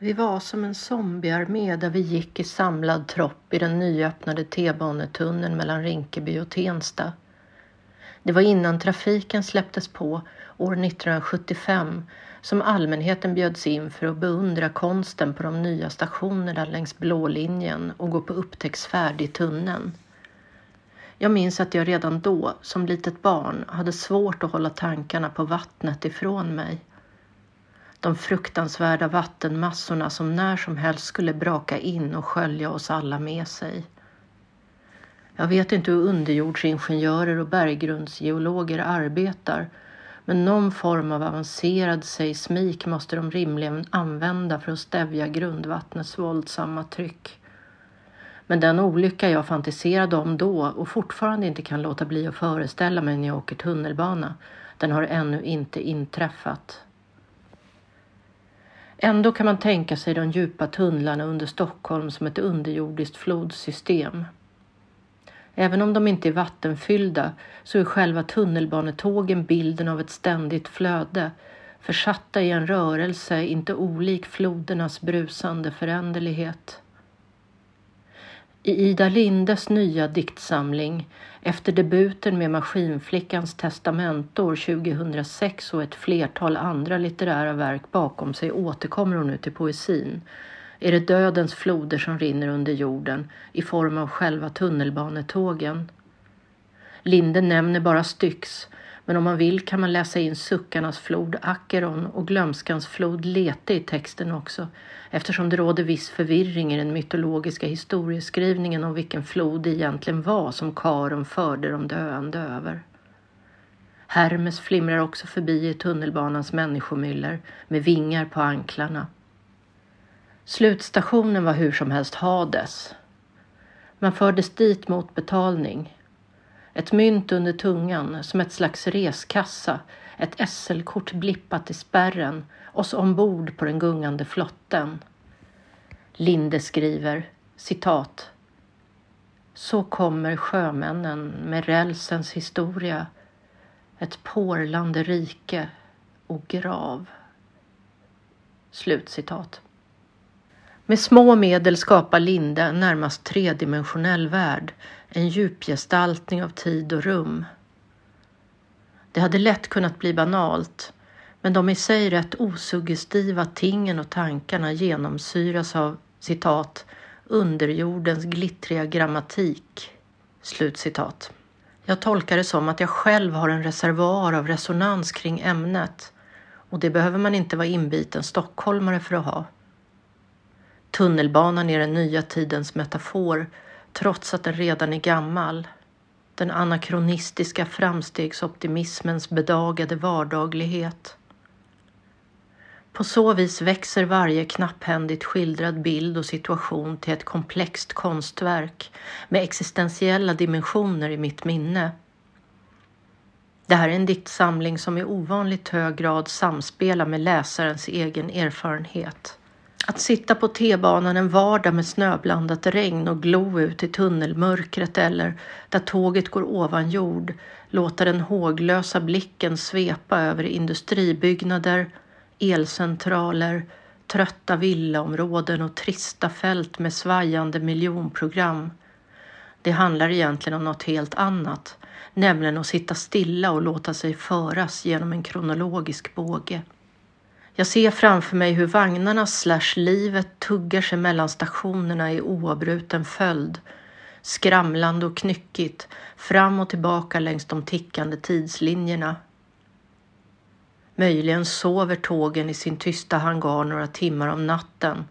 Vi var som en zombiearmé där vi gick i samlad tropp i den nyöppnade T-banetunneln mellan Rinkeby och Tensta. Det var innan trafiken släpptes på år 1975 som allmänheten bjöds in för att beundra konsten på de nya stationerna längs blå linjen och gå på upptäcktsfärd i tunneln. Jag minns att jag redan då, som litet barn, hade svårt att hålla tankarna på vattnet ifrån mig. De fruktansvärda vattenmassorna som när som helst skulle braka in och skölja oss alla med sig. Jag vet inte hur underjordsingenjörer och berggrundsgeologer arbetar men någon form av avancerad seismik måste de rimligen använda för att stävja grundvattnets våldsamma tryck. Men den olycka jag fantiserade om då och fortfarande inte kan låta bli att föreställa mig när jag åker tunnelbana, den har ännu inte inträffat. Ändå kan man tänka sig de djupa tunnlarna under Stockholm som ett underjordiskt flodsystem. Även om de inte är vattenfyllda så är själva tunnelbanetågen bilden av ett ständigt flöde, försatta i en rörelse inte olik flodernas brusande föränderlighet. I Ida Lindes nya diktsamling efter debuten med Maskinflickans testamente år 2006 och ett flertal andra litterära verk bakom sig återkommer hon nu till poesin är det dödens floder som rinner under jorden i form av själva tunnelbanetågen. Linde nämner bara Styx, men om man vill kan man läsa in suckarnas flod Acheron och glömskans flod Lete i texten också, eftersom det råder viss förvirring i den mytologiska historieskrivningen om vilken flod det egentligen var som Karon förde de döende över. Hermes flimrar också förbi i tunnelbanans människomyller med vingar på anklarna. Slutstationen var hur som helst Hades. Man fördes dit mot betalning. Ett mynt under tungan som ett slags reskassa, ett SL-kort blippat i spärren, oss ombord på den gungande flotten. Linde skriver citat Så kommer sjömännen med rälsens historia, ett porlande rike och grav. Slutcitat. Med små medel skapar Linde en närmast tredimensionell värld, en djupgestaltning av tid och rum. Det hade lätt kunnat bli banalt, men de i sig rätt osuggestiva tingen och tankarna genomsyras av citat underjordens glittriga grammatik. Slut citat. Jag tolkar det som att jag själv har en reservoar av resonans kring ämnet och det behöver man inte vara inbiten stockholmare för att ha. Tunnelbanan är den nya tidens metafor trots att den redan är gammal. Den anakronistiska framstegsoptimismens bedagade vardaglighet. På så vis växer varje knapphändigt skildrad bild och situation till ett komplext konstverk med existentiella dimensioner i mitt minne. Det här är en diktsamling som i ovanligt hög grad samspelar med läsarens egen erfarenhet. Att sitta på T-banan en vardag med snöblandat regn och glo ut i tunnelmörkret eller där tåget går ovan jord, låta den håglösa blicken svepa över industribyggnader, elcentraler, trötta villaområden och trista fält med svajande miljonprogram. Det handlar egentligen om något helt annat, nämligen att sitta stilla och låta sig föras genom en kronologisk båge. Jag ser framför mig hur vagnarna slash livet tuggar sig mellan stationerna i oavbruten följd, skramlande och knyckigt, fram och tillbaka längs de tickande tidslinjerna. Möjligen sover tågen i sin tysta hangar några timmar om natten.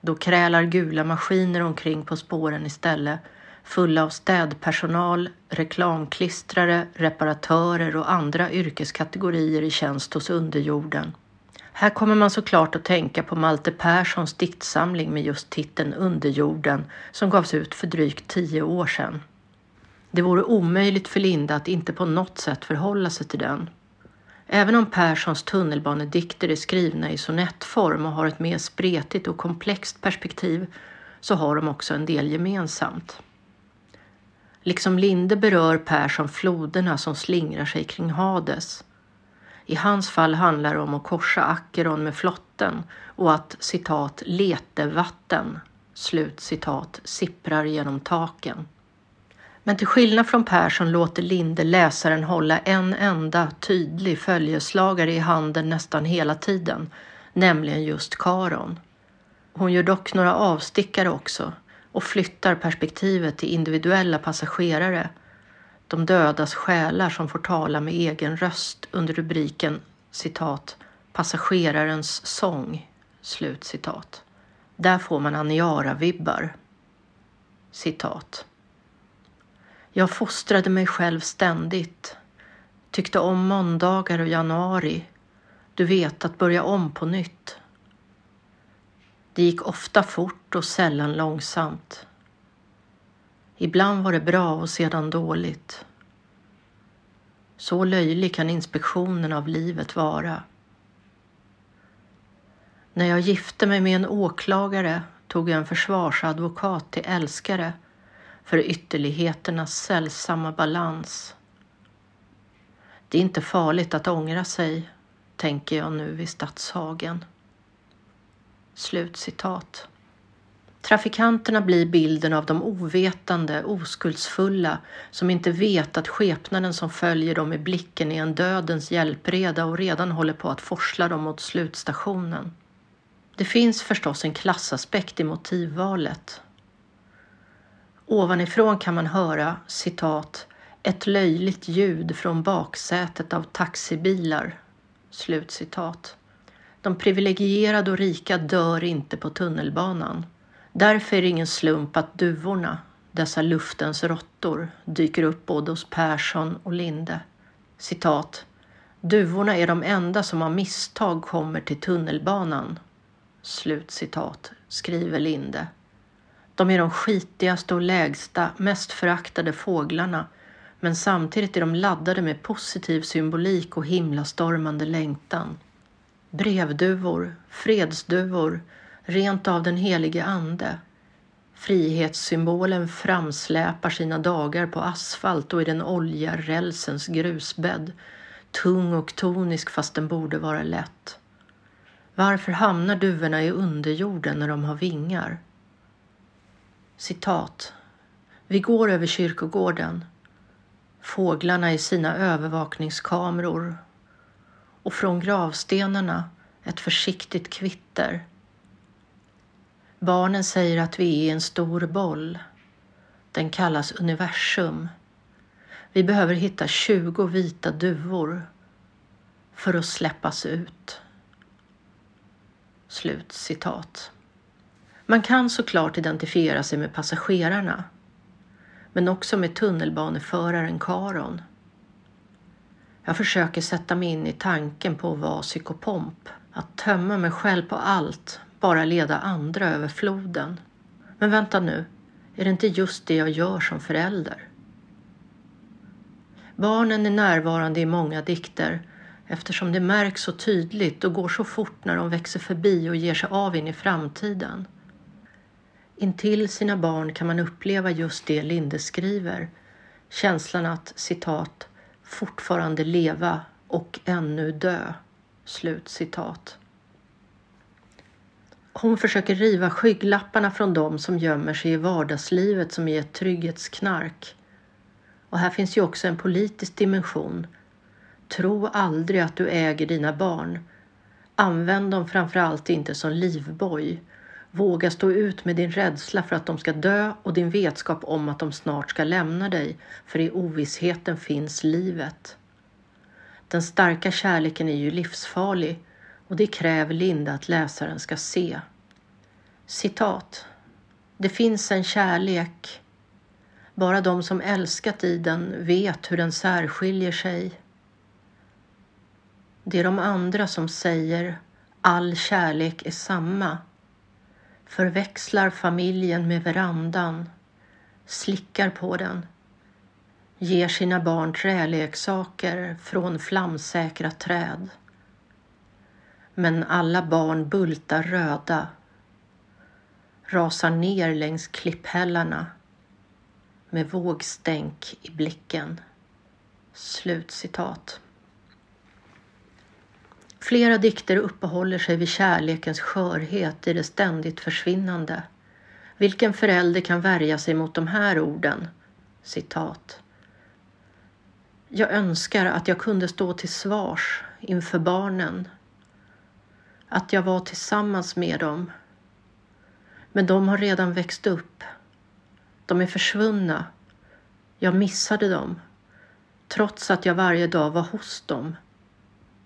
Då krälar gula maskiner omkring på spåren istället, fulla av städpersonal, reklamklistrare, reparatörer och andra yrkeskategorier i tjänst hos underjorden. Här kommer man såklart att tänka på Malte Perssons diktsamling med just titeln Underjorden som gavs ut för drygt tio år sedan. Det vore omöjligt för Linda att inte på något sätt förhålla sig till den. Även om Perssons tunnelbanedikter är skrivna i sonettform och har ett mer spretigt och komplext perspektiv så har de också en del gemensamt. Liksom Linde berör Persson floderna som slingrar sig kring Hades i hans fall handlar det om att korsa Acheron med flotten och att citat letevatten slut citat sipprar genom taken. Men till skillnad från Persson låter Linde läsaren hålla en enda tydlig följeslagare i handen nästan hela tiden, nämligen just Karon. Hon gör dock några avstickare också och flyttar perspektivet till individuella passagerare, de dödas själar som får tala med egen röst under rubriken citat passagerarens sång. Slut citat. Där får man Aniara-vibbar. Citat. Jag fostrade mig själv ständigt. Tyckte om måndagar och januari. Du vet, att börja om på nytt. Det gick ofta fort och sällan långsamt. Ibland var det bra och sedan dåligt. Så löjlig kan inspektionen av livet vara. När jag gifte mig med en åklagare tog jag en försvarsadvokat till älskare för ytterligheternas sällsamma balans. Det är inte farligt att ångra sig, tänker jag nu vid Stadshagen. Slutcitat. Trafikanterna blir bilden av de ovetande, oskuldsfulla som inte vet att skepnaden som följer dem i blicken är en dödens hjälpreda och redan håller på att forsla dem mot slutstationen. Det finns förstås en klassaspekt i motivvalet. Ovanifrån kan man höra citat ett löjligt ljud från baksätet av taxibilar. Slutcitat. De privilegierade och rika dör inte på tunnelbanan. Därför är det ingen slump att duvorna, dessa luftens råttor, dyker upp både hos Persson och Linde. Citat. Duvorna är de enda som av misstag kommer till tunnelbanan. Slut citat, skriver Linde. De är de skitigaste och lägsta, mest föraktade fåglarna men samtidigt är de laddade med positiv symbolik och himlastormande längtan. Brevduvor, fredsduvor, rent av den helige ande. Frihetssymbolen framsläpar sina dagar på asfalt och i den olja rälsens grusbädd, tung och tonisk fast den borde vara lätt. Varför hamnar duvorna i underjorden när de har vingar? Citat. Vi går över kyrkogården. Fåglarna i sina övervakningskameror och från gravstenarna ett försiktigt kvitter. Barnen säger att vi är en stor boll. Den kallas universum. Vi behöver hitta 20 vita duvor för att släppas ut. Slut citat. Man kan såklart identifiera sig med passagerarna men också med tunnelbaneföraren Karon. Jag försöker sätta mig in i tanken på att vara psykopomp, att tömma mig själv på allt, bara leda andra över floden. Men vänta nu, är det inte just det jag gör som förälder? Barnen är närvarande i många dikter eftersom det märks så tydligt och går så fort när de växer förbi och ger sig av in i framtiden. Intill sina barn kan man uppleva just det Linde skriver. Känslan att citat fortfarande leva och ännu dö. Slut citat. Hon försöker riva skygglapparna från dem som gömmer sig i vardagslivet som är ett trygghetsknark. Och här finns ju också en politisk dimension. Tro aldrig att du äger dina barn. Använd dem framför allt inte som livboj Våga stå ut med din rädsla för att de ska dö och din vetskap om att de snart ska lämna dig, för i ovissheten finns livet. Den starka kärleken är ju livsfarlig och det kräver Linda att läsaren ska se. Citat. Det finns en kärlek. Bara de som älskat i den vet hur den särskiljer sig. Det är de andra som säger all kärlek är samma förväxlar familjen med verandan, slickar på den, ger sina barn träleksaker från flamsäkra träd. Men alla barn bultar röda, rasar ner längs klipphällarna med vågstänk i blicken. Slutcitat. Flera dikter uppehåller sig vid kärlekens skörhet i det ständigt försvinnande. Vilken förälder kan värja sig mot de här orden? Citat. Jag önskar att jag kunde stå till svars inför barnen. Att jag var tillsammans med dem. Men de har redan växt upp. De är försvunna. Jag missade dem. Trots att jag varje dag var hos dem.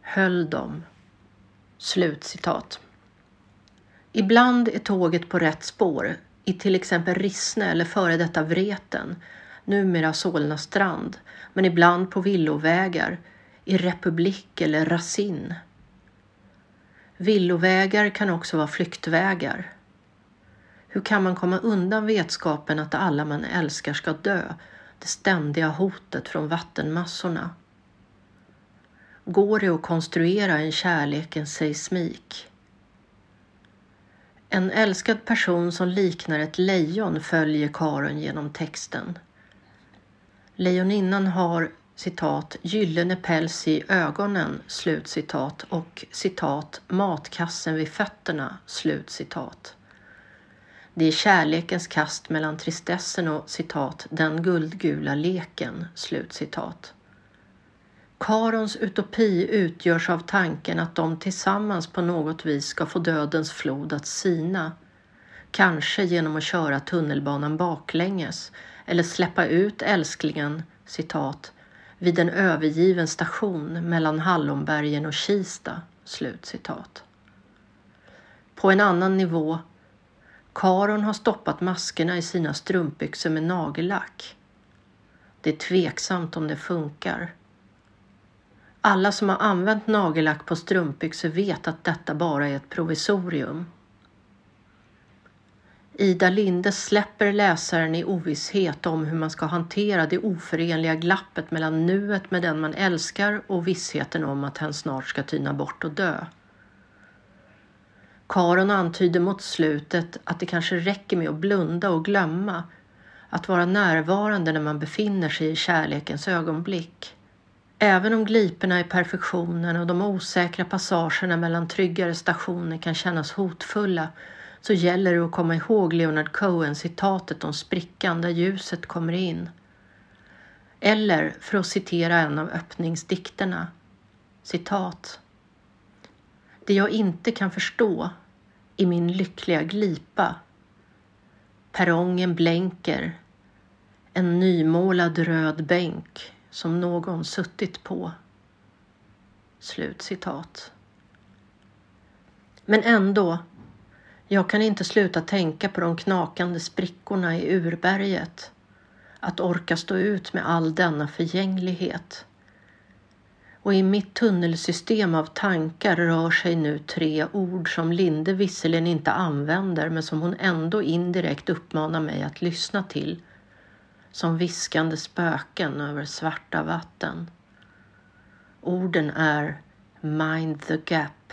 Höll dem. Slutcitat. Ibland är tåget på rätt spår i till exempel Rissne eller före detta Vreten, numera Solna strand, men ibland på villovägar i Republik eller Racine. Villovägar kan också vara flyktvägar. Hur kan man komma undan vetskapen att alla man älskar ska dö, det ständiga hotet från vattenmassorna? Går det att konstruera en kärlekens seismik? En älskad person som liknar ett lejon följer Karon genom texten. Lejoninnan har citat gyllene päls i ögonen slut citat och citat matkassen vid fötterna slut citat. Det är kärlekens kast mellan tristessen och citat den guldgula leken slut citat. Karons utopi utgörs av tanken att de tillsammans på något vis ska få dödens flod att sina. Kanske genom att köra tunnelbanan baklänges eller släppa ut älsklingen, citat, vid en övergiven station mellan Hallonbergen och Kista, slutcitat. På en annan nivå, Karon har stoppat maskerna i sina strumpbyxor med nagellack. Det är tveksamt om det funkar. Alla som har använt nagellack på strumpbyxor vet att detta bara är ett provisorium. Ida Linde släpper läsaren i ovisshet om hur man ska hantera det oförenliga glappet mellan nuet med den man älskar och vissheten om att hen snart ska tyna bort och dö. Karon antyder mot slutet att det kanske räcker med att blunda och glömma, att vara närvarande när man befinner sig i kärlekens ögonblick. Även om gliporna i perfektionen och de osäkra passagerna mellan tryggare stationer kan kännas hotfulla så gäller det att komma ihåg Leonard Cohen-citatet om sprickan där ljuset kommer in. Eller, för att citera en av öppningsdikterna, citat. Det jag inte kan förstå i min lyckliga glipa. Perrongen blänker. En nymålad röd bänk som någon suttit på. Slut citat. Men ändå, jag kan inte sluta tänka på de knakande sprickorna i urberget. Att orka stå ut med all denna förgänglighet. Och i mitt tunnelsystem av tankar rör sig nu tre ord som Linde visserligen inte använder men som hon ändå indirekt uppmanar mig att lyssna till som viskande spöken över svarta vatten. Orden är Mind the Gap.